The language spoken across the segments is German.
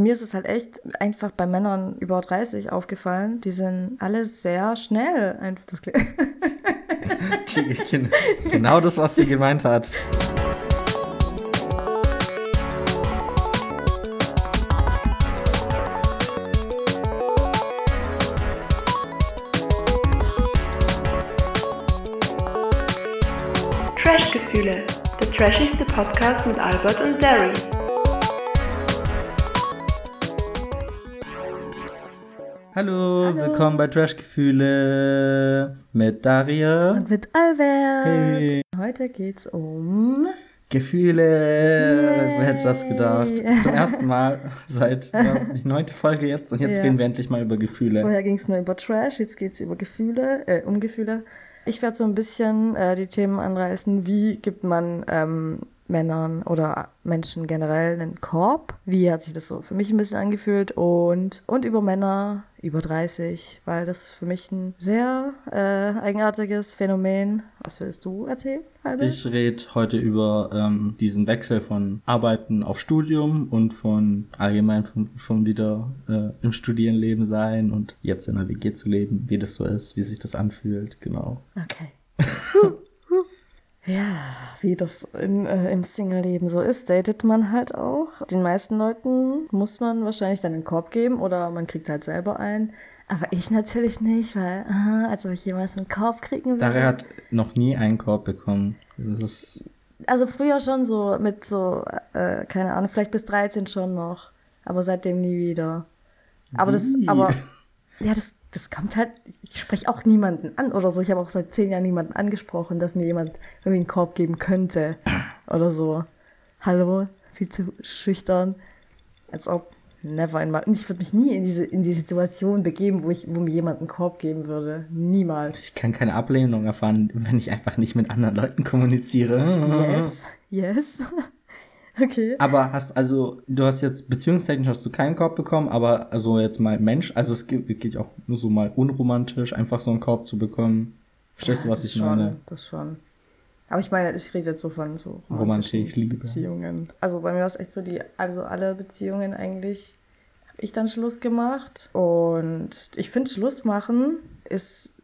Mir ist es halt echt einfach bei Männern über 30 aufgefallen, die sind alle sehr schnell. Das genau das, was sie gemeint hat. Trashgefühle, der trashigste Podcast mit Albert und Derry. Hallo, Hallo, willkommen bei Trashgefühle mit Daria und mit Albert. Hey. Heute geht's um Gefühle. Yay. Wer hätte das gedacht? Zum ersten Mal seit ja, die neunte Folge jetzt und jetzt ja. reden wir endlich mal über Gefühle. Vorher ging es nur über Trash, jetzt geht es über Gefühle, äh, um Gefühle. Ich werde so ein bisschen äh, die Themen anreißen, wie gibt man ähm, Männern oder Menschen generell einen Korb? Wie hat sich das so für mich ein bisschen angefühlt? Und, und über Männer über 30, weil das für mich ein sehr äh, eigenartiges Phänomen. Was willst du erzählen, Albert? Ich rede heute über ähm, diesen Wechsel von Arbeiten auf Studium und von allgemein von, von wieder äh, im Studierenleben sein und jetzt in der WG zu leben, wie das so ist, wie sich das anfühlt, genau. Okay. Ja, wie das in, äh, im Single-Leben so ist, datet man halt auch. Den meisten Leuten muss man wahrscheinlich dann einen Korb geben oder man kriegt halt selber einen. Aber ich natürlich nicht, weil, aha, als ob ich jemals einen Korb kriegen würde. Daria hat noch nie einen Korb bekommen. Das ist also früher schon so mit so, äh, keine Ahnung, vielleicht bis 13 schon noch. Aber seitdem nie wieder. Aber wie? das, aber, ja, das, das kommt halt, ich spreche auch niemanden an oder so. Ich habe auch seit zehn Jahren niemanden angesprochen, dass mir jemand irgendwie einen Korb geben könnte oder so. Hallo, viel zu schüchtern. Als ob, never einmal. Und ich würde mich nie in diese, in die Situation begeben, wo ich, wo mir jemand einen Korb geben würde. Niemals. Ich kann keine Ablehnung erfahren, wenn ich einfach nicht mit anderen Leuten kommuniziere. Yes, yes. Okay. Aber hast, also, du hast jetzt, beziehungstechnisch hast du keinen Korb bekommen, aber also jetzt mal Mensch, also es geht, geht auch nur so mal unromantisch, einfach so einen Korb zu bekommen. Verstehst ja, du, was ich schon, meine? Das schon. Aber ich meine, ich rede jetzt so von so romantischen Romantik, Beziehungen. Also bei mir war es echt so, die, also alle Beziehungen eigentlich habe ich dann Schluss gemacht. Und ich finde, Schluss machen ist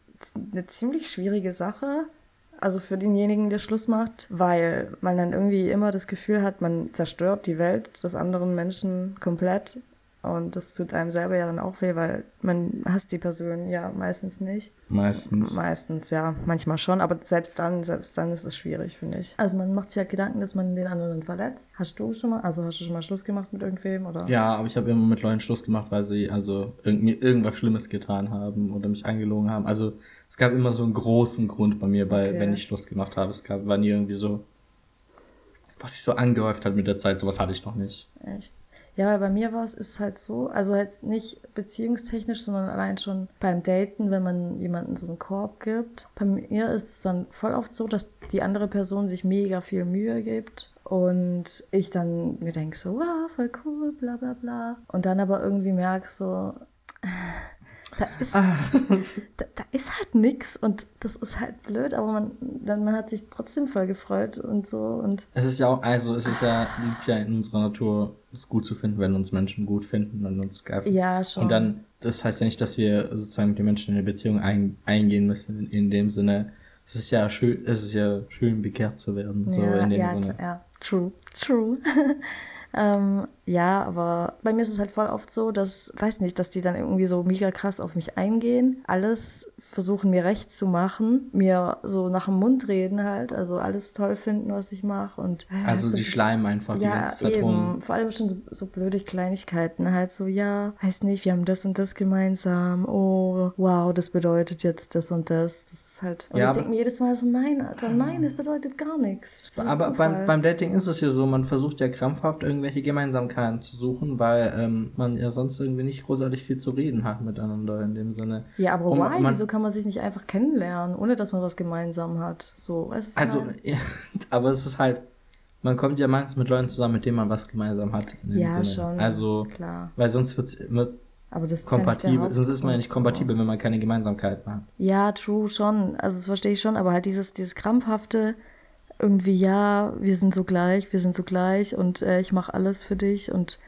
eine ziemlich schwierige Sache. Also für denjenigen, der Schluss macht, weil man dann irgendwie immer das Gefühl hat, man zerstört die Welt des anderen Menschen komplett. Und das tut einem selber ja dann auch weh, weil man hasst die Person ja meistens nicht. Meistens. Meistens, ja. Manchmal schon, aber selbst dann, selbst dann ist es schwierig, finde ich. Also man macht sich ja halt Gedanken, dass man den anderen verletzt. Hast du schon mal, also hast du schon mal Schluss gemacht mit irgendwem, oder? Ja, aber ich habe immer mit Leuten Schluss gemacht, weil sie also mir irgendwas Schlimmes getan haben oder mich angelogen haben. Also es gab immer so einen großen Grund bei mir, bei, okay. wenn ich Schluss gemacht habe. Es gab, war nie irgendwie so, was sich so angehäuft hat mit der Zeit. Sowas hatte ich noch nicht. Echt? Ja, weil bei mir war es ist halt so, also jetzt nicht beziehungstechnisch, sondern allein schon beim Daten, wenn man jemanden so einen Korb gibt. Bei mir ist es dann voll oft so, dass die andere Person sich mega viel Mühe gibt und ich dann mir denke so, wow, voll cool, bla bla bla. Und dann aber irgendwie merke so, da ist, ah. da, da, ist halt nix und das ist halt blöd, aber man, dann, man hat sich trotzdem voll gefreut und so und. Es ist ja auch, also es ist ja, liegt ja in unserer Natur, es gut zu finden, wenn uns Menschen gut finden und uns geil Ja, schon. Und dann, das heißt ja nicht, dass wir sozusagen mit den Menschen in eine Beziehung ein, eingehen müssen, in, dem Sinne, es ist ja schön, es ist ja schön, bekehrt zu werden, so ja, in dem ja, Sinne. Ja, true, true. Ähm, ja, aber bei mir ist es halt voll oft so, dass, weiß nicht, dass die dann irgendwie so mega krass auf mich eingehen, alles versuchen mir recht zu machen, mir so nach dem Mund reden halt, also alles toll finden, was ich mache und also so die schleimen einfach ja, die ganze Zeit eben. rum. Vor allem schon so, so blöde Kleinigkeiten, halt so, ja, weiß nicht, wir haben das und das gemeinsam, oh, wow, das bedeutet jetzt das und das. Das ist halt. Und ja, ich denke mir jedes Mal so, nein, Alter, nein, das bedeutet gar nichts. aber beim, beim Dating ist es ja so, man versucht ja krampfhaft irgendwelche Gemeinsamkeiten zu suchen, weil ähm, man ja sonst irgendwie nicht großartig viel zu reden hat miteinander in dem Sinne. Ja, aber Und why? Man, Wieso kann man sich nicht einfach kennenlernen, ohne dass man was gemeinsam hat? So, weißt du, Also, ja, aber es ist halt, man kommt ja meistens mit Leuten zusammen, mit denen man was gemeinsam hat. ja, Sinne. schon. Also, klar. Weil sonst wird's, wird aber das kompatibel, ist ja sonst ist man ja nicht kompatibel, wenn man keine Gemeinsamkeiten hat. Ja, true, schon. Also das verstehe ich schon, aber halt dieses, dieses krampfhafte, irgendwie, ja, wir sind so gleich, wir sind so gleich und äh, ich mache alles für dich und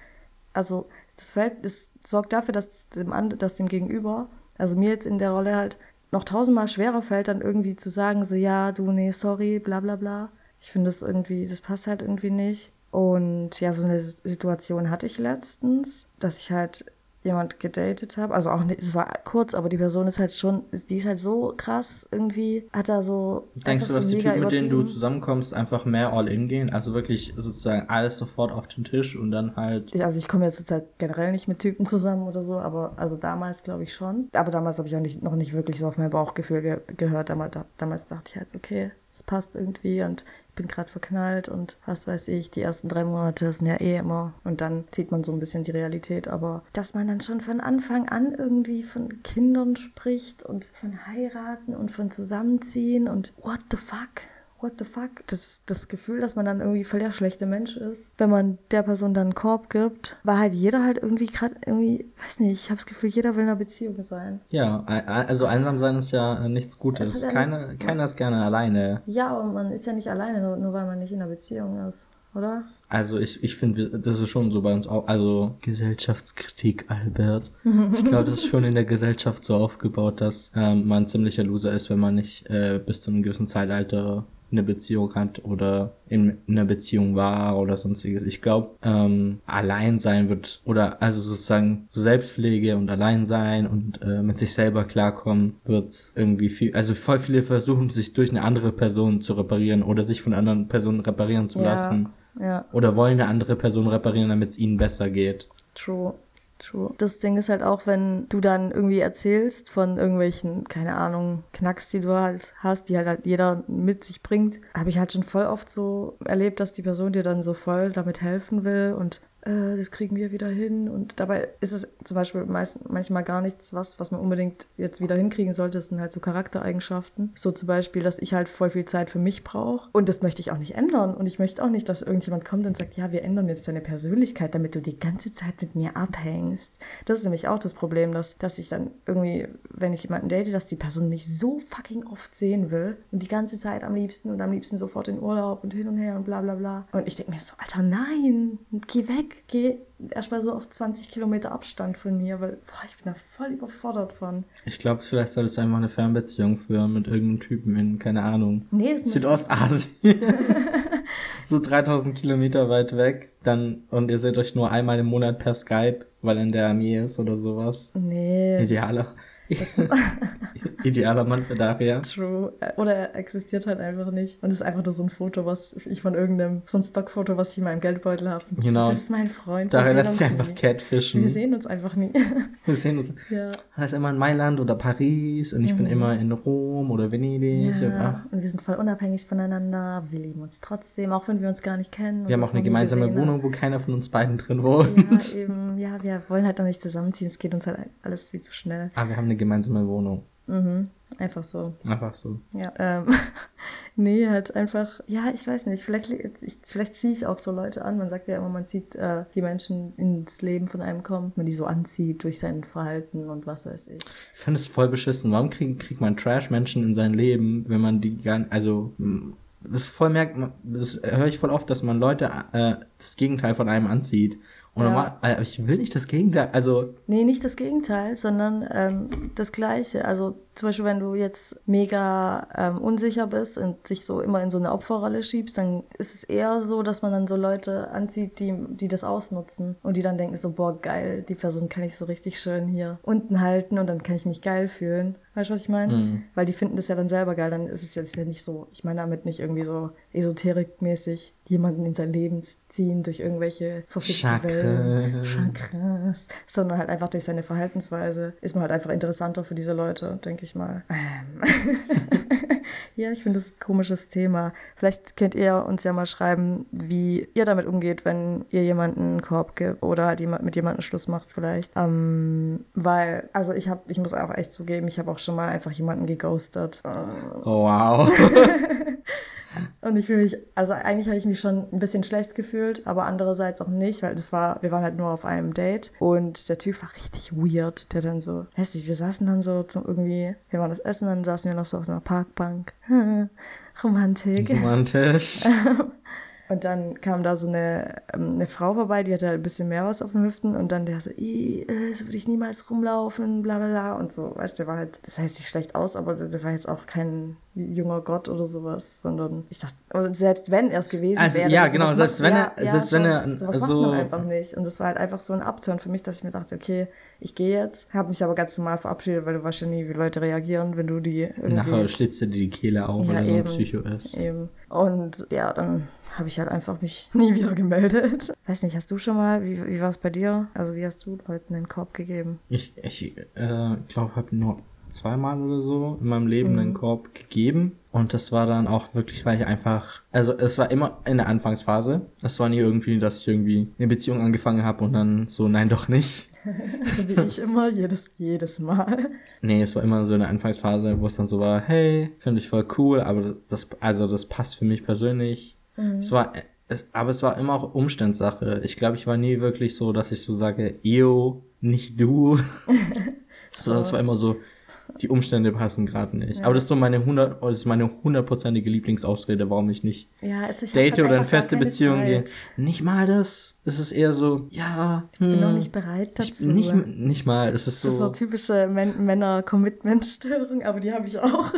also das fällt, das sorgt dafür, dass dem, dass dem Gegenüber, also mir jetzt in der Rolle halt noch tausendmal schwerer fällt, dann irgendwie zu sagen, so ja, du, nee, sorry, bla bla bla. Ich finde das irgendwie, das passt halt irgendwie nicht. Und ja, so eine Situation hatte ich letztens, dass ich halt jemand gedatet habe. Also auch nicht, es war kurz, aber die Person ist halt schon, die ist halt so krass irgendwie, hat da so. Denkst du, dass so die Typen, mit denen du zusammenkommst, einfach mehr all in gehen? Also wirklich sozusagen alles sofort auf den Tisch und dann halt. Also ich komme jetzt zurzeit generell nicht mit Typen zusammen oder so, aber also damals glaube ich schon. Aber damals habe ich auch nicht, noch nicht wirklich so auf mein Bauchgefühl ge gehört. Damals, damals dachte ich halt, okay, es passt irgendwie und ich bin gerade verknallt und was weiß ich, die ersten drei Monate sind ja eh immer und dann sieht man so ein bisschen die Realität, aber dass man dann schon von Anfang an irgendwie von Kindern spricht und von heiraten und von zusammenziehen und what the fuck? What the fuck? Das, das Gefühl, dass man dann irgendwie voll der schlechte Mensch ist, wenn man der Person dann einen Korb gibt, war halt jeder halt irgendwie gerade irgendwie, weiß nicht, ich habe das Gefühl, jeder will in einer Beziehung sein. Ja, also einsam sein ist ja nichts Gutes. Ja keiner, keiner ist gerne alleine. Ja, aber man ist ja nicht alleine, nur, nur weil man nicht in einer Beziehung ist, oder? Also ich, ich finde, das ist schon so bei uns auch, also Gesellschaftskritik, Albert. Ich glaube, das ist schon in der Gesellschaft so aufgebaut, dass ähm, man ein ziemlicher Loser ist, wenn man nicht äh, bis zu einem gewissen Zeitalter eine Beziehung hat oder in einer Beziehung war oder sonstiges. Ich glaube, ähm, Alleinsein wird oder also sozusagen Selbstpflege und Alleinsein und äh, mit sich selber klarkommen wird irgendwie viel. Also voll viele versuchen sich durch eine andere Person zu reparieren oder sich von anderen Personen reparieren zu ja, lassen. Ja. Oder wollen eine andere Person reparieren, damit es ihnen besser geht. True. True. Das Ding ist halt auch, wenn du dann irgendwie erzählst von irgendwelchen, keine Ahnung, Knacks, die du halt hast, die halt, halt jeder mit sich bringt, habe ich halt schon voll oft so erlebt, dass die Person dir dann so voll damit helfen will und äh, das kriegen wir wieder hin. Und dabei ist es zum Beispiel meist, manchmal gar nichts, was, was man unbedingt jetzt wieder hinkriegen sollte. Das sind halt so Charaktereigenschaften. So zum Beispiel, dass ich halt voll viel Zeit für mich brauche. Und das möchte ich auch nicht ändern. Und ich möchte auch nicht, dass irgendjemand kommt und sagt, ja, wir ändern jetzt deine Persönlichkeit, damit du die ganze Zeit mit mir abhängst. Das ist nämlich auch das Problem, dass, dass ich dann irgendwie, wenn ich jemanden date, dass die Person mich so fucking oft sehen will und die ganze Zeit am liebsten und am liebsten sofort in Urlaub und hin und her und bla bla bla. Und ich denke mir so, Alter, nein, geh weg geh erstmal so auf 20 Kilometer Abstand von mir, weil boah, ich bin da voll überfordert von. Ich glaube, vielleicht solltest du einfach eine Fernbeziehung führen mit irgendeinem Typen in, keine Ahnung, nee, das Südostasien. so 3000 Kilometer weit weg, dann, und ihr seht euch nur einmal im Monat per Skype, weil er in der Armee ist oder sowas. Nee. Idealer. Idealer Mann für Daria. True. Oder er existiert halt einfach nicht. Und es ist einfach nur so ein Foto, was ich von irgendeinem, so ein Stockfoto, was ich in meinem Geldbeutel habe. Genau. Das ist mein Freund. Daria lässt sich einfach catfischen. Wir sehen uns einfach nie. Wir sehen uns. Ja. Er ist immer in Mailand oder Paris und ich mhm. bin immer in Rom oder Venedig. Ja. Und, und, wir sind voll unabhängig voneinander. Wir lieben uns trotzdem, auch wenn wir uns gar nicht kennen. Wir haben auch eine gemeinsame Wohnung, wo keiner von uns beiden drin wohnt. Ja, eben. Ja, wir wollen halt noch nicht zusammenziehen. Es geht uns halt alles viel zu schnell. Aber wir haben eine gemeinsame Wohnung. Mhm. Einfach so. Einfach so. Ja. Ähm, nee, halt einfach, ja, ich weiß nicht, vielleicht, ich, vielleicht ziehe ich auch so Leute an. Man sagt ja immer, man sieht äh, die Menschen ins Leben von einem kommen, man die so anzieht durch sein Verhalten und was weiß ich. Ich finde es voll beschissen. Warum kriegt, kriegt man Trash-Menschen in sein Leben, wenn man die gar also das voll merkt, das höre ich voll oft, dass man Leute äh, das Gegenteil von einem anzieht. Und ja. normal, äh, ich will nicht das Gegenteil, also. Nee, nicht das Gegenteil, sondern ähm, das Gleiche. Also zum Beispiel, wenn du jetzt mega ähm, unsicher bist und sich so immer in so eine Opferrolle schiebst, dann ist es eher so, dass man dann so Leute anzieht, die, die das ausnutzen und die dann denken so, boah, geil, die Person kann ich so richtig schön hier unten halten und dann kann ich mich geil fühlen. Weißt du, was ich meine? Mhm. Weil die finden das ja dann selber geil, dann ist es jetzt ja nicht so, ich meine damit nicht irgendwie so esoterikmäßig jemanden in sein Leben ziehen durch irgendwelche verfickten Wellen, Chakras, sondern halt einfach durch seine Verhaltensweise ist man halt einfach interessanter für diese Leute, denke ich mal. Ähm. ja, ich finde das ein komisches Thema. Vielleicht könnt ihr uns ja mal schreiben, wie ihr damit umgeht, wenn ihr jemanden einen Korb gibt oder halt mit jemandem Schluss macht vielleicht. Ähm, weil, also ich habe, ich muss auch echt zugeben, ich habe auch schon mal einfach jemanden geghostet. Oh, wow. Und ich fühle mich, also eigentlich habe ich mich schon ein bisschen schlecht gefühlt, aber andererseits auch nicht, weil das war, wir waren halt nur auf einem Date und der Typ war richtig weird, der dann so, weißt du, wir saßen dann so zum irgendwie, wir waren das Essen, dann saßen wir noch so auf so einer Parkbank. Romantik. Romantisch. Und dann kam da so eine, ähm, eine Frau vorbei, die hatte halt ein bisschen mehr was auf den Hüften und dann der so, äh, so würde ich niemals rumlaufen, bla bla bla und so. Weißt du, der war halt, das heißt nicht schlecht aus, aber der war jetzt auch kein junger Gott oder sowas, sondern ich dachte, selbst wenn er es gewesen also, wäre. Ja, genau, selbst wenn er, ja, selbst wenn er so. Macht man einfach nicht. Und das war halt einfach so ein Abturn für mich, dass ich mir dachte, okay, ich gehe jetzt, habe mich aber ganz normal verabschiedet, weil du weißt ja nie, wie Leute reagieren, wenn du die irgendwie. Nachher schlitzt dir die Kehle auf, ja, weil er so ein Psycho ist. Eben. Und ja, dann habe ich halt einfach mich nie wieder gemeldet. Weiß nicht, hast du schon mal, wie, wie war es bei dir? Also wie hast du Leuten den Korb gegeben? Ich, ich äh, glaube, habe nur zweimal oder so in meinem Leben mhm. einen Korb gegeben. Und das war dann auch wirklich, weil ich einfach, also es war immer in der Anfangsphase. Es war nie irgendwie, dass ich irgendwie eine Beziehung angefangen habe und dann so, nein, doch nicht. so wie ich immer, jedes, jedes Mal. Nee, es war immer so eine Anfangsphase, wo es dann so war, hey, finde ich voll cool, aber das, also das passt für mich persönlich. Mhm. Es war, es, aber es war immer auch Umstandssache. Ich glaube, ich war nie wirklich so, dass ich so sage, yo, nicht du. so. Das war immer so, die Umstände passen gerade nicht. Ja. Aber das ist so meine 100, das ist meine hundertprozentige Lieblingsausrede, warum ich nicht ja, ist, ich date oder in feste Beziehungen gehe. Nicht mal das. Es ist eher so, ja. Ich bin hm, noch nicht bereit dazu. Ich, nicht, nicht mal. Es ist so. Das ist so typische Männer-Commitment-Störung, aber die habe ich auch.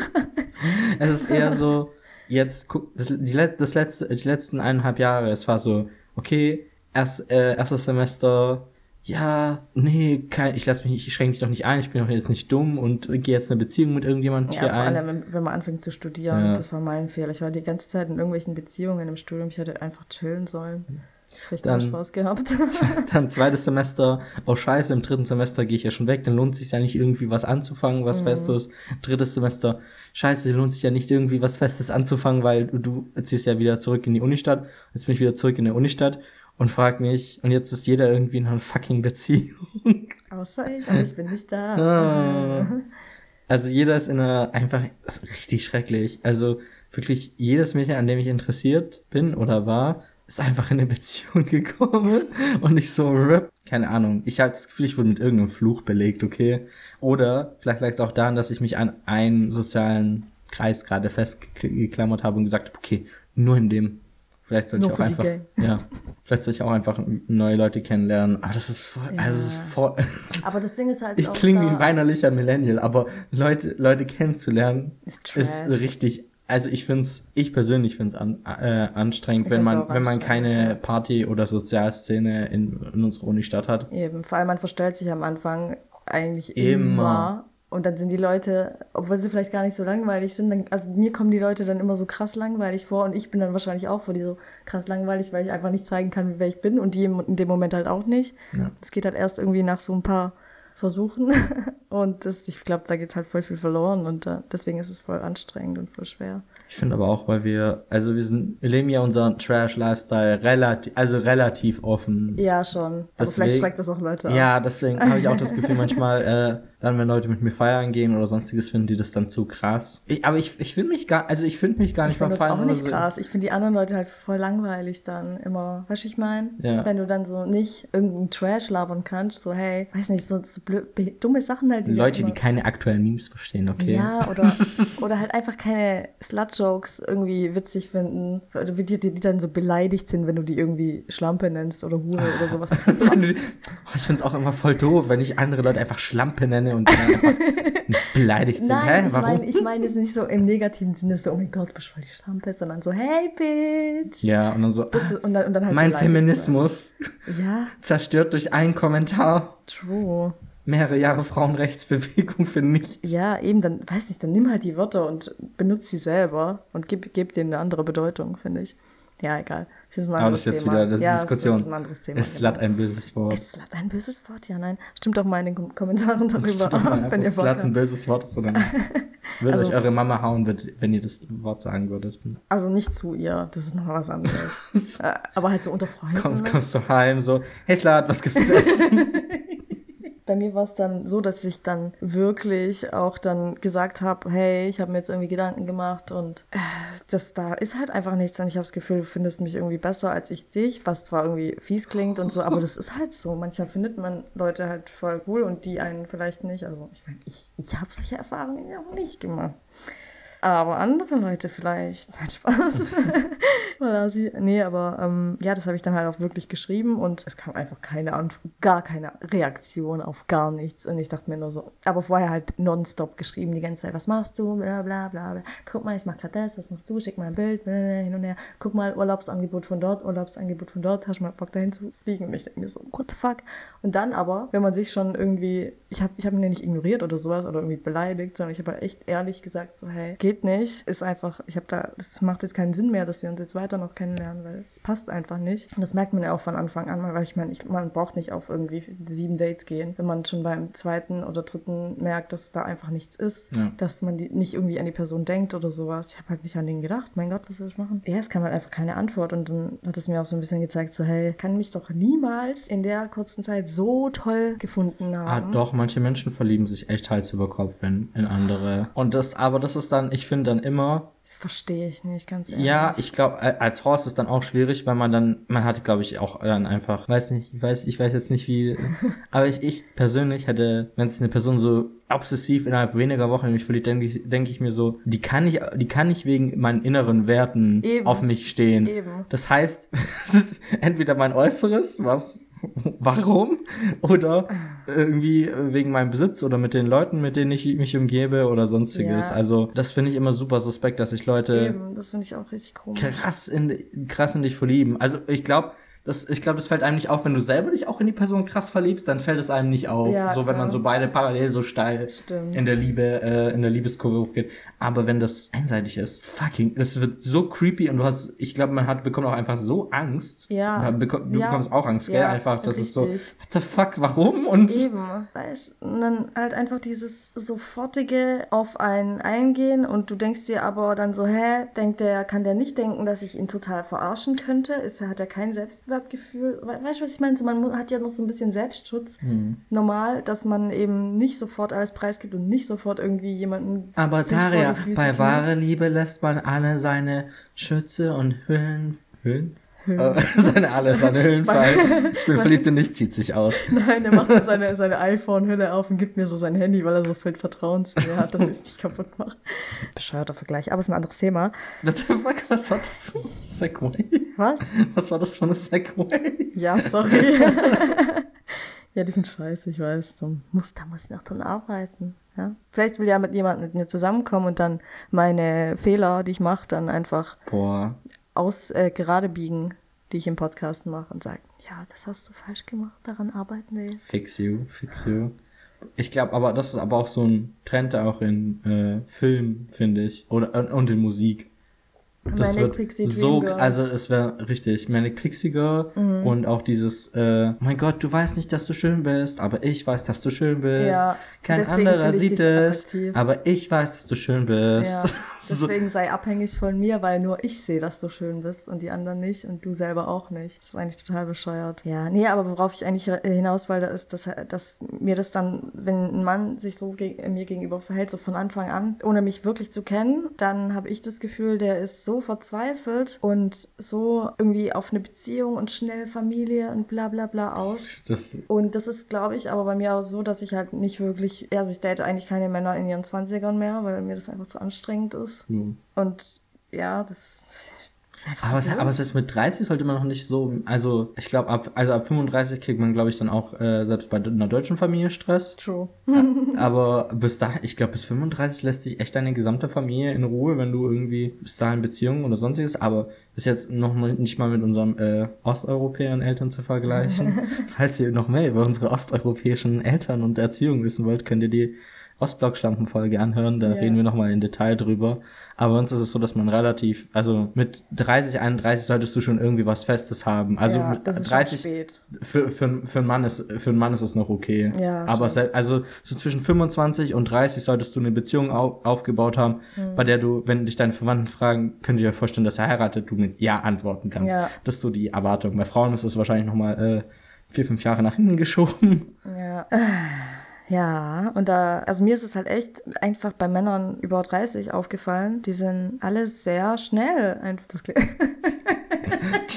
es ist eher so, jetzt, das, die, das letzte, die letzten eineinhalb Jahre, es war so, okay, erst, äh, erstes Semester, ja, nee, kein, ich lass mich, ich schränke mich doch nicht ein, ich bin doch jetzt nicht dumm und gehe jetzt eine Beziehung mit irgendjemandem ja, hier ein. Vor allem, wenn man anfängt zu studieren, ja. das war mein Fehler. Ich war die ganze Zeit in irgendwelchen Beziehungen im Studium, ich hätte einfach chillen sollen. Vielleicht dann, Spaß gehabt. dann zweites Semester, oh scheiße, im dritten Semester gehe ich ja schon weg, dann lohnt es sich ja nicht irgendwie was anzufangen, was mhm. Festes. Drittes Semester, scheiße, lohnt sich ja nicht irgendwie was Festes anzufangen, weil du, du ziehst ja wieder zurück in die Unistadt. Jetzt bin ich wieder zurück in der Unistadt und frag mich, und jetzt ist jeder irgendwie in einer fucking Beziehung. Außer ich, aber ich bin nicht da. Ah. Also jeder ist in einer, einfach, das ist richtig schrecklich. Also wirklich jedes Mädchen, an dem ich interessiert bin oder war, ist einfach in eine Beziehung gekommen und ich so, rip. Keine Ahnung. Ich habe das Gefühl, ich wurde mit irgendeinem Fluch belegt, okay? Oder vielleicht lag es auch daran, dass ich mich an einen sozialen Kreis gerade festgeklammert habe und gesagt habe, okay, nur in dem. Vielleicht sollte ich auch einfach, ja, vielleicht sollte ich auch einfach neue Leute kennenlernen. Aber das ist voll, ja. also ist voll. Aber das Ding ist halt Ich klinge wie ein weinerlicher Millennial, aber Leute, Leute kennenzulernen ist, ist richtig also ich find's, ich persönlich find's an, äh, anstrengend, ich wenn man, wenn man keine Party- oder Sozialszene in, in unserer Unistadt hat. Eben, vor allem man verstellt sich am Anfang eigentlich immer. immer. Und dann sind die Leute, obwohl sie vielleicht gar nicht so langweilig sind, dann, also mir kommen die Leute dann immer so krass langweilig vor und ich bin dann wahrscheinlich auch vor die so krass langweilig, weil ich einfach nicht zeigen kann, wer ich bin und die in dem Moment halt auch nicht. Es ja. geht halt erst irgendwie nach so ein paar versuchen. Und das, ich glaube, da geht halt voll viel verloren und da, deswegen ist es voll anstrengend und voll schwer. Ich finde aber auch, weil wir, also wir sind, wir leben ja unseren Trash-Lifestyle relativ, also relativ offen. Ja, schon. Deswegen, aber vielleicht schreckt das auch Leute ab. Ja, deswegen habe ich auch das Gefühl manchmal, äh, dann, wenn Leute mit mir feiern gehen oder sonstiges, finden die das dann zu krass. Ich, aber ich, ich finde mich gar, also ich finde mich gar nicht beim Feiern. Ich finde auch nicht krass. Ich finde die anderen Leute halt voll langweilig dann immer. Weißt du, ich meine? Ja. Wenn du dann so nicht irgendeinen Trash labern kannst, so hey, weiß nicht, so, so blöd, dumme Sachen halt. Die Leute, die keine aktuellen Memes verstehen, okay? Ja, oder, oder halt einfach keine Slut-Jokes irgendwie witzig finden. Wie die, die, dann so beleidigt sind, wenn du die irgendwie Schlampe nennst oder Hure oder sowas. So, oh, ich finde es auch immer voll doof, wenn ich andere Leute einfach Schlampe nenne und dann einfach beleidigt sind. Nein, Hä, ich? Meine, ich meine es nicht so im negativen Sinne, so, oh mein Gott, bist voll die Schlampe, sondern so, hey, Bitch. Ja, und dann so, das, und dann, und dann halt mein Feminismus ja. zerstört durch einen Kommentar. True. Mehrere Jahre Frauenrechtsbewegung für nichts. Ja, eben, dann, weiß nicht, dann nimm halt die Wörter und benutze sie selber und gib, gib denen eine andere Bedeutung, finde ich. Ja, egal. Das ist ein anderes Aber das ist jetzt wieder das ja, Diskussion. Das ist ein anderes Thema. Ist Slut genau. ein böses Wort? Ist Slut ein böses Wort? Ja, nein. Stimmt doch mal in den Kommentaren darüber, mal wenn ihr Slut ein böses Wort ist oder nicht. Würde also, euch eure Mama hauen, wenn ihr das Wort sagen würdet? Also nicht zu ihr, das ist noch was anderes. Äh, aber halt so unter Freunden. Kommst, kommst du heim, so, hey Slut, was gibt's zu essen? Bei mir war es dann so, dass ich dann wirklich auch dann gesagt habe, hey, ich habe mir jetzt irgendwie Gedanken gemacht und äh, das da ist halt einfach nichts und ich habe das Gefühl, du findest mich irgendwie besser als ich dich, was zwar irgendwie fies klingt und so, aber das ist halt so. Manchmal findet man Leute halt voll cool und die einen vielleicht nicht. Also ich meine, ich, ich habe solche Erfahrungen ja auch nicht gemacht. Aber andere Leute vielleicht. Hat Spaß. Nee, aber ähm, ja, das habe ich dann halt auch wirklich geschrieben und es kam einfach keine Antwort, gar keine Reaktion auf gar nichts. Und ich dachte mir nur so, aber vorher halt nonstop geschrieben die ganze Zeit, was machst du, bla bla bla. bla. Guck mal, ich mach grad das, was machst du, schick mal ein Bild, bla, bla, hin und her. Guck mal, Urlaubsangebot von dort, Urlaubsangebot von dort, hast du mal Bock dahin zu fliegen? Und ich denke mir so, what the fuck? Und dann aber, wenn man sich schon irgendwie, ich habe ich hab ihn ja nicht ignoriert oder sowas oder irgendwie beleidigt, sondern ich habe halt echt ehrlich gesagt so, hey, geht nicht, ist einfach, ich habe da, das macht jetzt keinen Sinn mehr, dass wir uns jetzt weiter noch kennenlernen, weil es passt einfach nicht. Und das merkt man ja auch von Anfang an, weil ich meine, ich, man braucht nicht auf irgendwie sieben Dates gehen, wenn man schon beim zweiten oder dritten merkt, dass da einfach nichts ist, ja. dass man die, nicht irgendwie an die Person denkt oder sowas. Ich habe halt nicht an den gedacht, mein Gott, was soll ich machen? Ja, es kam halt einfach keine Antwort und dann hat es mir auch so ein bisschen gezeigt, so hey, kann mich doch niemals in der kurzen Zeit so toll gefunden haben. Ah, doch, manche Menschen verlieben sich echt Hals über Kopf in, in andere. Und das, aber das ist dann, ich finde dann immer, das verstehe ich nicht, ganz ehrlich. Ja, ich glaube, als Horst ist dann auch schwierig, weil man dann, man hat, glaube ich, auch dann einfach, weiß nicht, ich weiß, ich weiß jetzt nicht wie, aber ich, ich persönlich hätte, wenn es eine Person so obsessiv innerhalb weniger Wochen in mich verliebt, denke ich, denke ich mir so, die kann nicht, die kann nicht wegen meinen inneren Werten Eben. auf mich stehen. Eben. Das heißt, entweder mein Äußeres, was warum oder irgendwie wegen meinem Besitz oder mit den Leuten, mit denen ich mich umgebe oder sonstiges. Ja. Also das finde ich immer super suspekt, dass sich Leute Eben, das finde ich auch richtig komisch. krass in krass in dich verlieben. Also ich glaube, das, ich glaube, das fällt einem nicht auf, wenn du selber dich auch in die Person krass verliebst, dann fällt es einem nicht auf. Ja, so, wenn man so beide parallel so steil Stimmt. in der Liebe, äh, in der Liebeskurve hochgeht. Aber wenn das einseitig ist, fucking, das wird so creepy und du hast, ich glaube, man hat, bekommt auch einfach so Angst. Ja. Du, du ja. bekommst auch Angst, gell? einfach, das richtig. ist so, what the fuck, warum? Und Eben, weißt und dann halt einfach dieses sofortige auf einen eingehen und du denkst dir aber dann so, hä, denkt der, kann der nicht denken, dass ich ihn total verarschen könnte? Ist, hat er kein Selbst Selbstwertgefühl. Weißt du, was ich meine? So, man hat ja noch so ein bisschen Selbstschutz. Hm. Normal, dass man eben nicht sofort alles preisgibt und nicht sofort irgendwie jemanden. Aber Daria, bei wahre Liebe lässt man alle seine Schütze und Hüllen. Hüllen? Äh, seine alle, seine Hüllen fallen. Ich bin verliebt in dich, zieht sich aus. Nein, er macht so seine, seine iPhone-Hülle auf und gibt mir so sein Handy, weil er so viel Vertrauen zu mir hat, dass er es nicht kaputt macht. Bescheuerter Vergleich, aber es ist ein anderes Thema. Was war das? Segway? Was? Was war das für eine Segway? Ja, sorry. ja, die sind scheiße, ich weiß. Da muss, da muss ich noch dran arbeiten. Ja? Vielleicht will ja mit jemand mit mir zusammenkommen und dann meine Fehler, die ich mache, dann einfach Boah aus äh, gerade biegen, die ich im Podcast mache und sagen, ja, das hast du falsch gemacht, daran arbeiten wir jetzt. Fix you, fix you. Ich glaube, aber das ist aber auch so ein Trend auch in äh, Film, finde ich, oder und in Musik. Das Manic Pixie so, Girl. also es wäre richtig, Manic Pixie Girl mhm. und auch dieses, äh, mein Gott, du weißt nicht, dass du schön bist, aber ich weiß, dass du schön bist. Ja, Kein anderer sieht es, aber ich weiß, dass du schön bist. Ja, deswegen so. sei abhängig von mir, weil nur ich sehe, dass du schön bist und die anderen nicht und du selber auch nicht. Das ist eigentlich total bescheuert. Ja, nee, aber worauf ich eigentlich hinaus wollte, ist, dass, dass mir das dann, wenn ein Mann sich so geg mir gegenüber verhält, so von Anfang an, ohne mich wirklich zu kennen, dann habe ich das Gefühl, der ist so so verzweifelt und so irgendwie auf eine Beziehung und schnell Familie und bla bla bla aus. Das und das ist, glaube ich, aber bei mir auch so, dass ich halt nicht wirklich, also ich date eigentlich keine Männer in ihren 20ern mehr, weil mir das einfach zu anstrengend ist. Mhm. Und ja, das aber, es, aber es ist mit 30 sollte man noch nicht so, also ich glaube, ab, also ab 35 kriegt man, glaube ich, dann auch äh, selbst bei einer deutschen Familie Stress. True. aber bis da, ich glaube, bis 35 lässt sich echt deine gesamte Familie in Ruhe, wenn du irgendwie bis dahin Beziehungen oder sonstiges, aber ist jetzt noch nicht mal mit unserem äh, osteuropäern Eltern zu vergleichen. Falls ihr noch mehr über unsere osteuropäischen Eltern und Erziehung wissen wollt, könnt ihr die Ostblock-Schlampenfolge anhören, da ja. reden wir nochmal in Detail drüber. Aber uns ist es so, dass man relativ, also mit 30, 31 solltest du schon irgendwie was Festes haben. Also ja, mit 30 Für, für, für einen Mann ist für einen Mann ist es noch okay. Ja, Aber se, also so zwischen 25 und 30 solltest du eine Beziehung au, aufgebaut haben, mhm. bei der du, wenn dich deine Verwandten fragen, könnt ihr dir vorstellen, dass er heiratet, du mit Ja antworten kannst. Ja. Das ist so die Erwartung. Bei Frauen ist es wahrscheinlich nochmal äh, vier, fünf Jahre nach hinten geschoben. Ja. Ja, und da, also mir ist es halt echt einfach bei Männern über 30 aufgefallen, die sind alle sehr schnell. Einfach das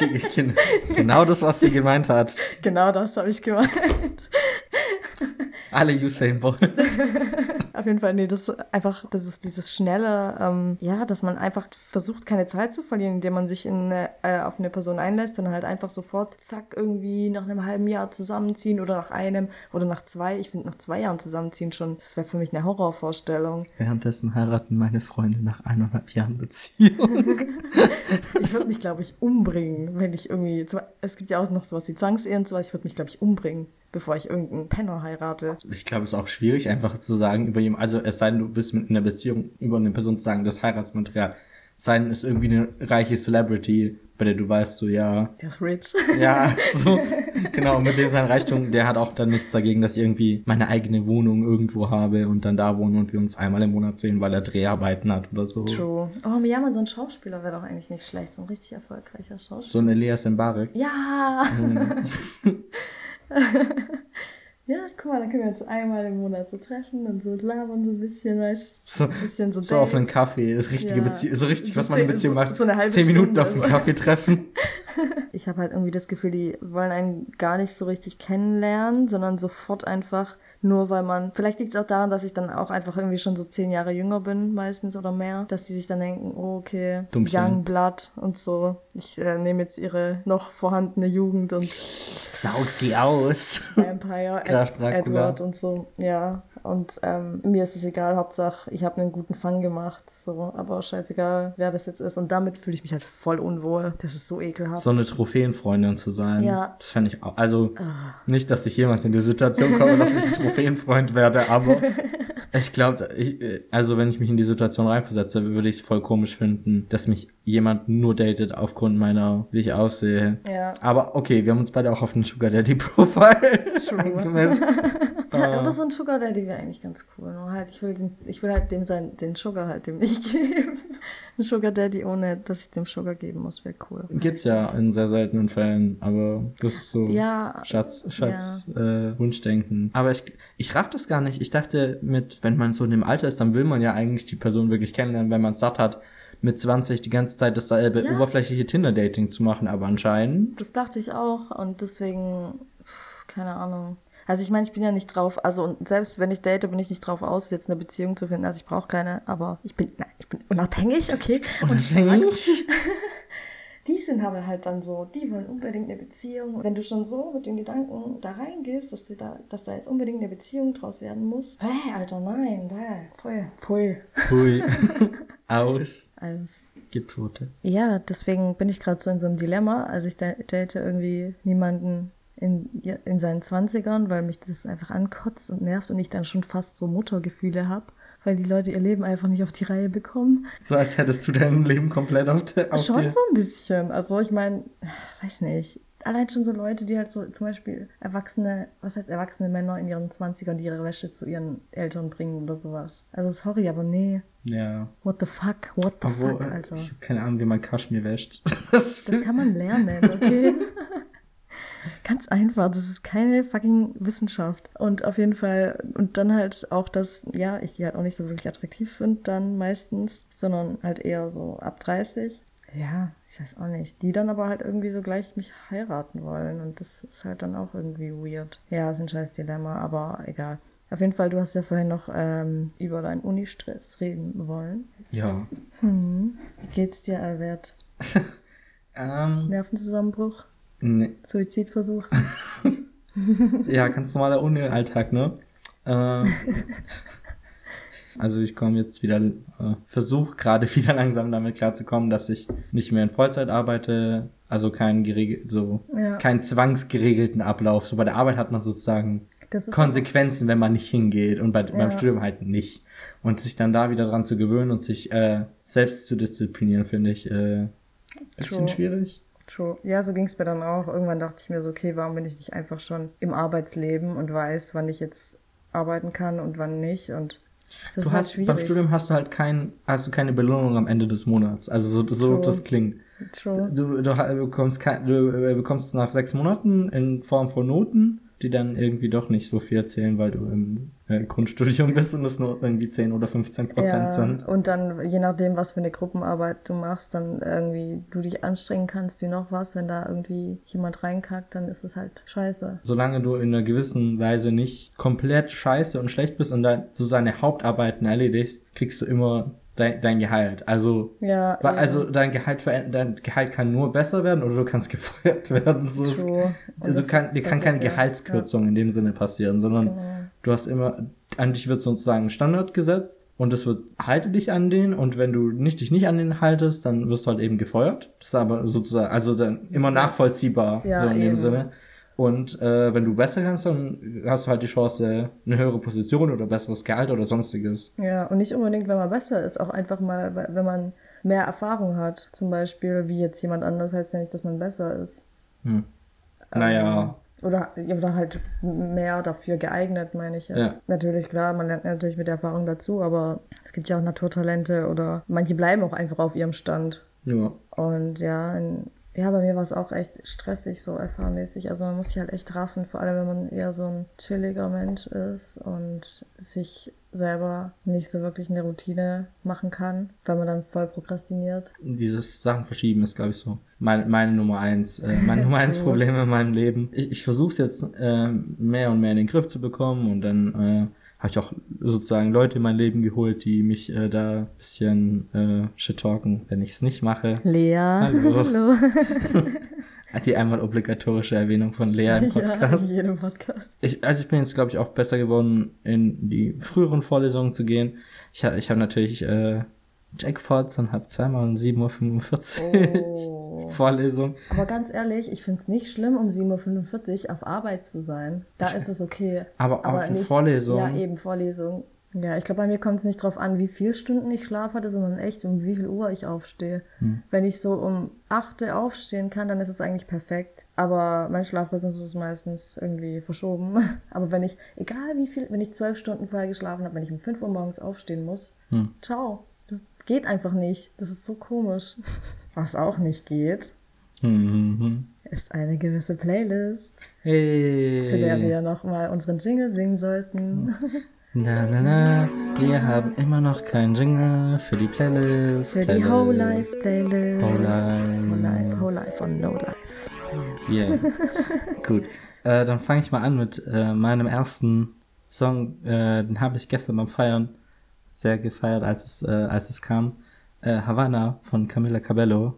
genau das, was sie gemeint hat. Genau das habe ich gemeint. Alle Usain Bolt. Auf jeden Fall, nee, das ist einfach, das ist dieses schnelle, ähm, ja, dass man einfach versucht, keine Zeit zu verlieren, indem man sich in äh, auf eine Person einlässt und halt einfach sofort, zack, irgendwie nach einem halben Jahr zusammenziehen oder nach einem oder nach zwei. Ich finde, nach zwei Jahren zusammenziehen schon, das wäre für mich eine Horrorvorstellung. Währenddessen heiraten meine Freunde nach eineinhalb Jahren Beziehung. ich würde mich, glaube ich, umbringen, wenn ich irgendwie, es gibt ja auch noch sowas wie Zwangsehen, so, ich würde mich, glaube ich, umbringen bevor ich irgendeinen Penner heirate. Ich glaube, es ist auch schwierig, einfach zu sagen über jemanden, also es sei denn, du bist mit einer Beziehung über eine Person zu sagen, das Heiratsmaterial sein ist irgendwie eine reiche Celebrity, bei der du weißt, so, ja. Der ist rich. Ja, so, genau, mit dem sein Reichtum, der hat auch dann nichts dagegen, dass ich irgendwie meine eigene Wohnung irgendwo habe und dann da wohnen und wir uns einmal im Monat sehen, weil er Dreharbeiten hat oder so. True. Oh, ja, man, so ein Schauspieler wäre doch eigentlich nicht schlecht, so ein richtig erfolgreicher Schauspieler. So ein Elias Mbarek. Ja! Mhm. ja, guck mal, dann können wir uns einmal im Monat so treffen und so labern so ein bisschen, weißt so, ein bisschen so. So auf einen Kaffee, das richtige ja. Beziehung, so richtig, was man in Beziehung so, macht. So eine halbe Zehn Minuten auf einen Kaffee treffen. ich habe halt irgendwie das Gefühl, die wollen einen gar nicht so richtig kennenlernen, sondern sofort einfach nur weil man, vielleicht liegt es auch daran, dass ich dann auch einfach irgendwie schon so zehn Jahre jünger bin, meistens oder mehr, dass die sich dann denken, oh, okay, Dummchen. Young Blood und so. Ich äh, nehme jetzt ihre noch vorhandene Jugend und saug sie aus. Vampire, Ed Edward und so, ja. Und ähm, mir ist es egal, Hauptsache, ich habe einen guten Fang gemacht. So, aber scheißegal, wer das jetzt ist. Und damit fühle ich mich halt voll unwohl. Das ist so ekelhaft. So eine Trophäenfreundin zu sein. Ja. Das fände ich auch. Also, ah. nicht, dass ich jemals in die Situation komme, dass ich ein Trophäenfreund werde, aber ich glaube, ich, also wenn ich mich in die Situation reinversetze, würde ich es voll komisch finden, dass mich jemand nur datet aufgrund meiner, wie ich aussehe. Ja. Aber okay, wir haben uns beide auch auf den Sugar Daddy Profile angemeldet. Oder so ein Sugar Daddy wäre eigentlich ganz cool. Nur halt, ich will, den, ich will halt dem sein, den Sugar halt dem nicht geben. ein Sugar Daddy, ohne dass ich dem Sugar geben muss, wäre cool. Gibt's ja in sehr seltenen Fällen, aber das ist so ja, Schatz, Schatz, ja. äh, Wunschdenken. Aber ich, ich raff das gar nicht. Ich dachte mit, wenn man so in dem Alter ist, dann will man ja eigentlich die Person wirklich kennenlernen, wenn man es satt hat mit 20 die ganze Zeit dasselbe ja. oberflächliche Tinder-Dating zu machen, aber anscheinend. Das dachte ich auch und deswegen, keine Ahnung. Also ich meine, ich bin ja nicht drauf, also und selbst wenn ich date, bin ich nicht drauf aus, jetzt eine Beziehung zu finden. Also ich brauche keine, aber ich bin, nein, ich bin unabhängig, okay. Unabhängig? die sind aber halt dann so, die wollen unbedingt eine Beziehung. Wenn du schon so mit den Gedanken da reingehst, dass du da, dass da jetzt unbedingt eine Beziehung draus werden muss, bäh, Alter, nein, bäh, pfui, pfui. Pfui. Aus. Alles. Gipfote. Ja, deswegen bin ich gerade so in so einem Dilemma. Also ich date irgendwie niemanden, in, in seinen Zwanzigern, weil mich das einfach ankotzt und nervt und ich dann schon fast so Muttergefühle habe, weil die Leute ihr Leben einfach nicht auf die Reihe bekommen. So als hättest du dein Leben komplett auf, de, auf Schon dir. so ein bisschen. Also ich meine, weiß nicht. Allein schon so Leute, die halt so zum Beispiel erwachsene, was heißt erwachsene Männer in ihren Zwanzigern, die ihre Wäsche zu ihren Eltern bringen oder sowas. Also sorry, aber nee. Ja. What the fuck? What the Obwohl, fuck, Alter? Ich habe keine Ahnung, wie man Kaschmir wäscht. Das kann man lernen, okay? Ganz einfach, das ist keine fucking Wissenschaft. Und auf jeden Fall, und dann halt auch das, ja, ich die halt auch nicht so wirklich attraktiv finde, dann meistens, sondern halt eher so ab 30. Ja, ich weiß auch nicht. Die dann aber halt irgendwie so gleich mich heiraten wollen. Und das ist halt dann auch irgendwie weird. Ja, ist ein scheiß Dilemma, aber egal. Auf jeden Fall, du hast ja vorhin noch ähm, über deinen Uni-Stress reden wollen. Ja. Hm. Wie geht's dir, Albert? ähm, Nervenzusammenbruch? Nee. Suizidversuch. ja, ganz normaler Uni-Alltag, ne? Äh, also ich komme jetzt wieder, äh, versuche gerade wieder langsam damit klarzukommen, dass ich nicht mehr in Vollzeit arbeite, also keinen geregelt, so ja. keinen zwangsgeregelten Ablauf. So bei der Arbeit hat man sozusagen Konsequenzen, wenn man nicht hingeht und bei, ja. beim Studium halt nicht. Und sich dann da wieder dran zu gewöhnen und sich äh, selbst zu disziplinieren, finde ich äh, bisschen True. schwierig. True. Ja, so ging es mir dann auch. Irgendwann dachte ich mir so, okay, warum bin ich nicht einfach schon im Arbeitsleben und weiß, wann ich jetzt arbeiten kann und wann nicht und das du ist halt hast, halt Beim Studium hast du halt kein, hast du keine Belohnung am Ende des Monats. Also so, so das klingt. True. Du, du, bekommst kein, du bekommst nach sechs Monaten in Form von Noten, die dann irgendwie doch nicht so viel erzählen, weil du im äh, Grundstudium bist und es nur irgendwie 10 oder 15 Prozent ja, sind. Und dann, je nachdem, was für eine Gruppenarbeit du machst, dann irgendwie du dich anstrengen kannst, wie noch was, wenn da irgendwie jemand reinkackt, dann ist es halt scheiße. Solange du in einer gewissen Weise nicht komplett scheiße und schlecht bist und dann so deine Hauptarbeiten erledigst, kriegst du immer dein, dein Gehalt. Also, ja, also dein Gehalt dein Gehalt kann nur besser werden oder du kannst gefeuert werden. So True. Also du kann, dir kann keine Gehaltskürzung ja. in dem Sinne passieren, sondern genau. Du hast immer, an dich wird sozusagen ein Standard gesetzt und es wird, halte dich an den und wenn du nicht, dich nicht an den haltest, dann wirst du halt eben gefeuert. Das ist aber sozusagen, also dann immer nachvollziehbar, ja, so in eben. dem Sinne. Und äh, wenn du besser kannst, dann hast du halt die Chance, eine höhere Position oder besseres Gehalt oder sonstiges. Ja, und nicht unbedingt, wenn man besser ist, auch einfach mal, wenn man mehr Erfahrung hat. Zum Beispiel, wie jetzt jemand anders, heißt ja nicht, dass man besser ist. Hm. Naja. Oder, oder halt mehr dafür geeignet, meine ich jetzt. Ja. Natürlich, klar, man lernt natürlich mit der Erfahrung dazu, aber es gibt ja auch Naturtalente oder manche bleiben auch einfach auf ihrem Stand. Ja. Und ja, in, ja, bei mir war es auch echt stressig, so erfahrmäßig. Also man muss sich halt echt raffen, vor allem wenn man eher so ein chilliger Mensch ist und sich selber nicht so wirklich eine Routine machen kann, weil man dann voll prokrastiniert. Dieses Sachen verschieben ist, glaube ich, so meine, meine Nummer eins, äh, mein Nummer eins Problem in meinem Leben. Ich, ich versuche es jetzt äh, mehr und mehr in den Griff zu bekommen und dann äh, habe ich auch sozusagen Leute in mein Leben geholt, die mich äh, da bisschen äh, shit talken, wenn ich es nicht mache. Lea. Hallo. Hallo. Hat die einmal obligatorische Erwähnung von Lea im Podcast? Ja, in jedem Podcast. Ich, also ich bin jetzt, glaube ich, auch besser geworden, in die früheren Vorlesungen zu gehen. Ich, ich habe natürlich äh, Jackpots und habe zweimal um 7.45 Uhr oh. Vorlesung. Aber ganz ehrlich, ich finde es nicht schlimm, um 7.45 Uhr auf Arbeit zu sein. Da ist es okay. Aber, aber auf nicht, Vorlesung. Ja, eben Vorlesung. Ja, ich glaube, bei mir kommt es nicht drauf an, wie viele Stunden ich Schlaf hatte, sondern echt, um wie viel Uhr ich aufstehe. Hm. Wenn ich so um 8 Uhr aufstehen kann, dann ist es eigentlich perfekt. Aber mein Schlafrhythmus ist meistens irgendwie verschoben. Aber wenn ich, egal wie viel, wenn ich zwölf Stunden vorher geschlafen habe, wenn ich um 5 Uhr morgens aufstehen muss, hm. ciao. Geht einfach nicht. Das ist so komisch. Was auch nicht geht, mhm. ist eine gewisse Playlist, hey. zu der wir nochmal unseren Jingle singen sollten. Na, na, na, wir haben immer noch keinen Jingle für die Playlist. Für Playlist. die Whole Life Playlist. Whole Life. Whole Life, Whole Life und No Life. Yeah. yeah. Gut. Äh, dann fange ich mal an mit äh, meinem ersten Song. Äh, den habe ich gestern beim Feiern sehr gefeiert, als es, äh, als es kam. Äh, Havana von Camila Cabello.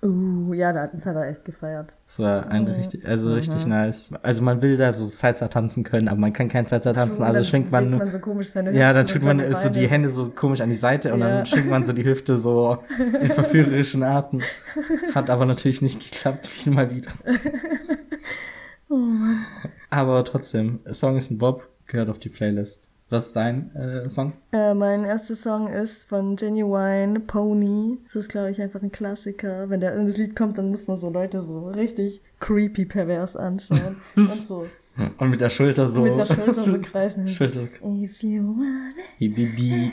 Uh, ja, das hat er echt gefeiert. Das war ein mhm. richtig, also mhm. richtig nice. Also man will da so Salsa tanzen können, aber man kann kein Salsa tanzen, also schwingt man, man so komisch seine Hüfte Ja, dann tut man so die Hände so komisch an die Seite und ja. dann schwingt man so die Hüfte so in verführerischen Arten. Hat aber natürlich nicht geklappt, wie mal wieder. oh Mann. Aber trotzdem, Song ist ein Bob, gehört auf die Playlist. Was ist dein äh, Song? Äh, mein erster Song ist von Genuine Pony. Das ist, glaube ich, einfach ein Klassiker. Wenn da irgendein Lied kommt, dann muss man so Leute so richtig creepy pervers anschauen. und so. Und mit der Schulter so. Mit der Schulter so kreisen. Schulter. If you want it. Bibi.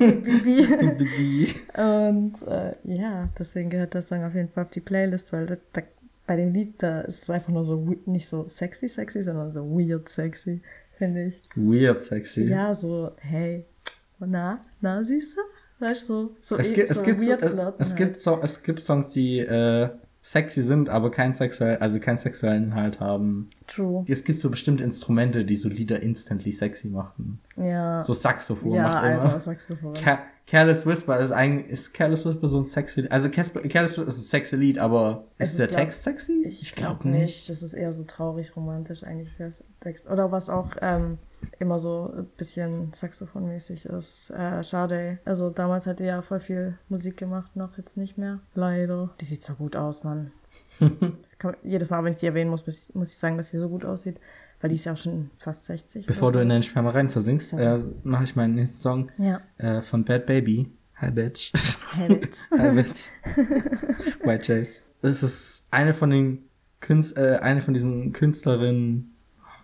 Bibi. Und äh, ja, deswegen gehört der Song auf jeden Fall auf die Playlist, weil da, da, bei dem Lied, da ist es einfach nur so nicht so sexy sexy, sondern so weird sexy finde ich. Weird sexy. Ja, so, hey, na, na, siehst du? Weißt du, so, es, gibt, so es, gibt so, es, es, gibt halt. so, es gibt Songs, die äh, sexy sind, aber kein sexuell, also keinen sexuellen Inhalt haben. True. Es gibt so bestimmte Instrumente, die so Lieder instantly sexy machen. Ja. So Saxophon ja, macht immer. Also Saxophon. Ca Careless Whisper ist eigentlich, ist Careless Whisper so ein sexy, also Careless Whisper ist ein sexy Lied, aber ist, ist der glaub, Text sexy? Ich, ich glaube glaub nicht. Das ist eher so traurig romantisch eigentlich, der Text. Oder was auch, ähm, immer so ein bisschen Saxophonmäßig ist. Äh, Sade. Also damals hat die ja voll viel Musik gemacht, noch jetzt nicht mehr. Leider. Die sieht so gut aus, Mann. Man, jedes Mal, wenn ich die erwähnen muss, muss ich, muss ich sagen, dass sie so gut aussieht. Weil die ist ja auch schon fast 60. Bevor du in den Schwärmereien versinkst, äh, mache ich meinen nächsten Song ja. äh, von Bad Baby. Hi Bitch. Hi Bitch. Hi Bitch. White Chase. Das ist eine von den Künst äh, eine von diesen Künstlerinnen,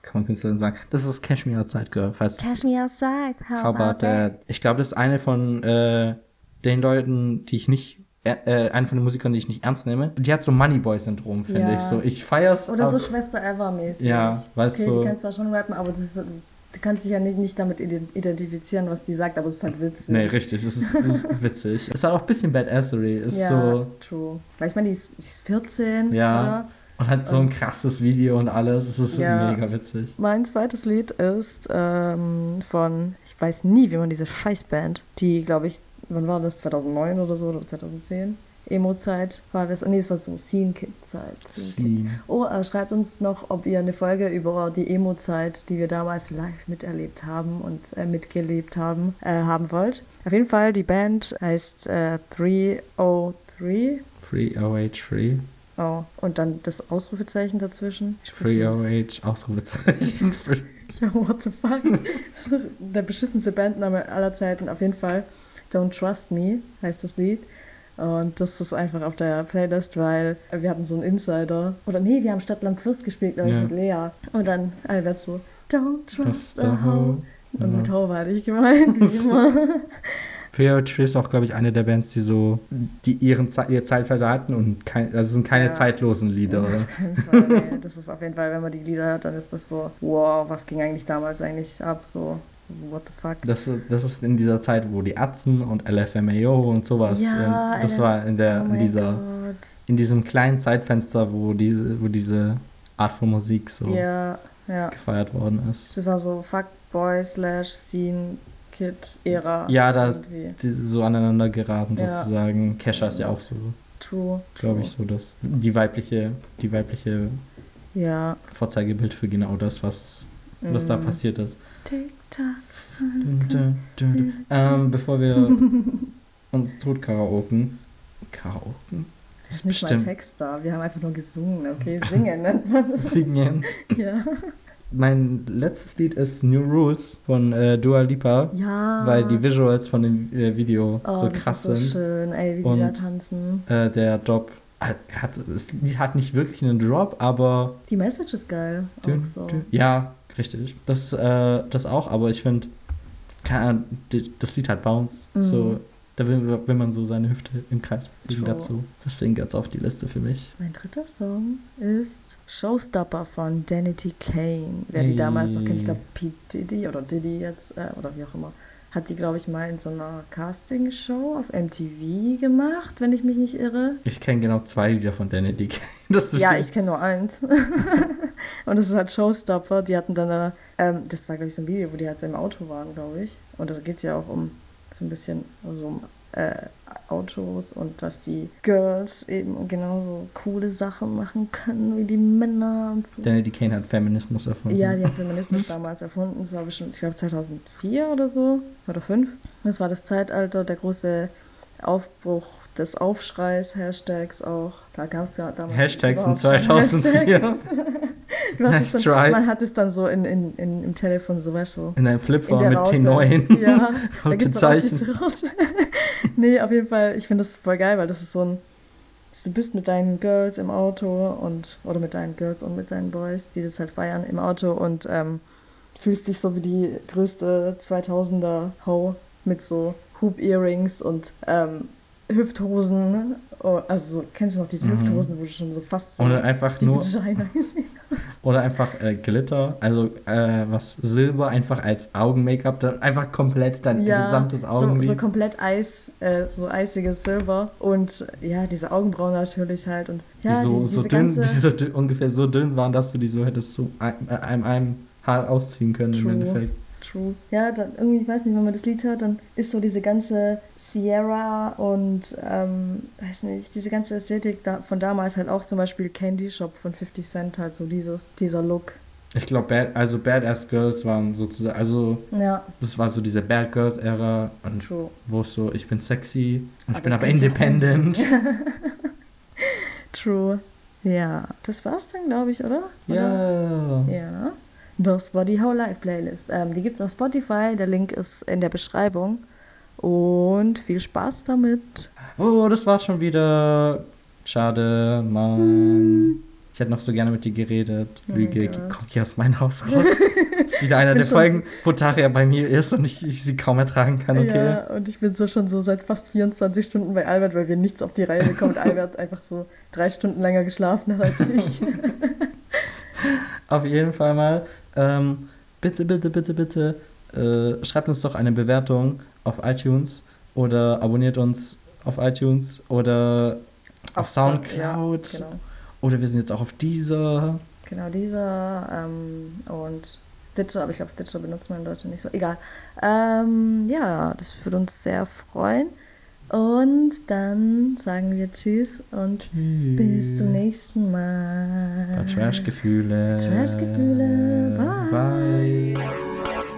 kann man Künstlerin sagen. Das ist Cash Me Outside Girl. Falls Cash Me Outside, how, how about, that? that? Ich glaube, das ist eine von äh, den Leuten, die ich nicht äh, eine von den Musikern, die ich nicht ernst nehme. Die hat so Moneyboy-Syndrom, finde ja. ich. So, ich feier's. Oder so Schwester Eva-mäßig. Ja, weißt okay, du. Die kann zwar schon rappen, aber das ist, du kannst dich ja nicht, nicht damit identifizieren, was die sagt, aber es ist halt witzig. Nee, richtig, das ist, das ist witzig. Es hat auch ein bisschen Badassery. Ist ja, so true. Weil ich meine, die ist, die ist 14, ja. oder? Und hat so ein krasses Video und alles. Es ist ja. mega witzig. Mein zweites Lied ist ähm, von, ich weiß nie, wie man diese Scheißband, die, glaube ich, wann war das? 2009 oder so oder 2010? Emo-Zeit war das. Nee, es war so Scene-Kid-Zeit. Scene. Oh, äh, schreibt uns noch, ob ihr eine Folge über die Emo-Zeit, die wir damals live miterlebt haben und äh, mitgelebt haben, äh, haben wollt. Auf jeden Fall, die Band heißt äh, 303. 303. Oh, und dann das Ausrufezeichen dazwischen. 308 Ausrufezeichen. ja, what the fuck? Der beschissenste Bandname aller Zeiten, auf jeden Fall. Don't Trust Me heißt das Lied. Und das ist einfach auf der Playlist, weil wir hatten so einen Insider. Oder nee, wir haben Stadtland Plus gespielt, glaube ich, ja. mit Lea. Und dann Albert so, Don't trust the hoe. Und mit Hoe hatte ich gemeint, wie immer. Tree ist auch, glaube ich, eine der Bands, die so, die ihren Ze ihr Zeitalter hatten und kein, das sind keine ja. zeitlosen Lieder, oder? Auf keinen Fall, nee. Das ist auf jeden Fall, wenn man die Lieder hört, dann ist das so, wow, was ging eigentlich damals eigentlich ab, so. What the fuck? Das, das ist in dieser Zeit, wo die Ärzten und LFMAO und sowas. Ja, das war in der oh in dieser God. in diesem kleinen Zeitfenster, wo diese, wo diese Art von Musik so ja, ja. gefeiert worden ist. Das war so Fuckboy slash Scene Kid-Ära. Ja, da ist so aneinander geraten sozusagen. Kesha ist ja auch so. True. Glaube ich so, dass die weibliche, die weibliche ja. Vorzeigebild für genau das, was, was mm. da passiert ist. Tick-Tack. Ähm, bevor wir uns tot karaoken. Karaoken? Das ist nicht bestimmt. mal Text da. Wir haben einfach nur gesungen, okay? Singen nennt man das. Singen. ja mein letztes Lied ist New Rules von äh, Dua Lipa. Ja. Weil die Visuals von dem äh, Video oh, so krass sind. so schön, ey, wie die da tanzen. Äh, der Drop hat, es hat nicht wirklich einen Drop, aber. Die Message ist geil. Dün, so. dün, ja, richtig. Das, äh, das auch, aber ich finde, das Lied hat Bounce. Mhm. So da will, will man so seine Hüfte im Kreis bewegen dazu. Deswegen jetzt auf die Liste für mich. Mein dritter Song ist Showstopper von Danity Kane. Wer hey. die damals noch kennt, ich glaube Pete Diddy oder Diddy jetzt, äh, oder wie auch immer, hat die, glaube ich, mal in so einer Castingshow auf MTV gemacht, wenn ich mich nicht irre. Ich kenne genau zwei Lieder von Danity Kane. ja, viel. ich kenne nur eins. und das ist halt Showstopper. Die hatten dann, eine, ähm, das war, glaube ich, so ein Video, wo die halt so im Auto waren, glaube ich. Und da geht es ja auch um so ein bisschen so äh, Autos und dass die Girls eben genauso coole Sachen machen können wie die Männer und so. Danny Kane hat Feminismus erfunden. Ja, die hat Feminismus damals erfunden. Das war bestimmt, ich glaube 2004 oder so oder 5. Das war das Zeitalter, der große Aufbruch des Aufschreis, Hashtags auch. Da gab es ja damals. Hashtags in 2004. Hashtags. nice dann, try. Man hat es dann so in, in, in, im Telefon so, weißt du. In einem Flipphone mit T9. Ja, da gibt's Zeichen. nee, auf jeden Fall, ich finde das voll geil, weil das ist so ein. Du bist mit deinen Girls im Auto und oder mit deinen Girls und mit deinen Boys, die das halt feiern im Auto und ähm, fühlst dich so wie die größte 2000er Ho mit so Hoop-Earrings und ähm, Hüfthosen. Oh, also so, kennst du noch diese mhm. Hüfthosen, wo du schon so fast so oder einfach nur oder einfach äh, Glitter, also äh, was Silber einfach als Augen-Make-up, einfach komplett dein ja, gesamtes Augenlid. So, so komplett Eis, äh, so eisiges Silber und ja diese Augenbrauen natürlich halt und ja die so, diese, so diese dünn, die so dünn, ungefähr so dünn waren, dass du die so hättest so einem, einem Haar ausziehen können True. im Endeffekt. True. Ja, dann irgendwie, ich weiß nicht, wenn man das Lied hört, dann ist so diese ganze Sierra und, ähm, weiß nicht, diese ganze Ästhetik da, von damals halt auch zum Beispiel Candy Shop von 50 Cent halt so dieses, dieser Look. Ich glaube, Bad, also Badass Girls waren sozusagen, also ja. das war so diese Bad Girls Ära und True. wo es so, ich bin sexy, ich bin aber independent. True. Ja, das war's dann, glaube ich, oder? oder? Ja. Ja. Das war die How Life Playlist. Ähm, die gibt es auf Spotify. Der Link ist in der Beschreibung. Und viel Spaß damit. Oh, das war's schon wieder. Schade, Mann. Ich hätte noch so gerne mit dir geredet. Oh Lüge, komm hier aus meinem Haus raus. das ist wieder einer der Folgen, wo Taria bei mir ist und ich, ich, sie kaum ertragen kann, okay? Ja, und ich bin so schon so seit fast 24 Stunden bei Albert, weil wir nichts auf die Reihe bekommen. Und Albert einfach so drei Stunden länger geschlafen hat als ich. auf jeden Fall mal. Ähm, bitte, bitte, bitte, bitte äh, schreibt uns doch eine Bewertung auf iTunes oder abonniert uns auf iTunes oder auf, auf Soundcloud. Ja, genau. Oder wir sind jetzt auch auf dieser. Genau, dieser ähm, und Stitcher, aber ich glaube, Stitcher benutzt man in Deutschland nicht so. Egal. Ähm, ja, das würde uns sehr freuen. Und dann sagen wir Tschüss und tschüss. bis zum nächsten Mal. Trash-Gefühle. Trash-Gefühle. Bye. Bye.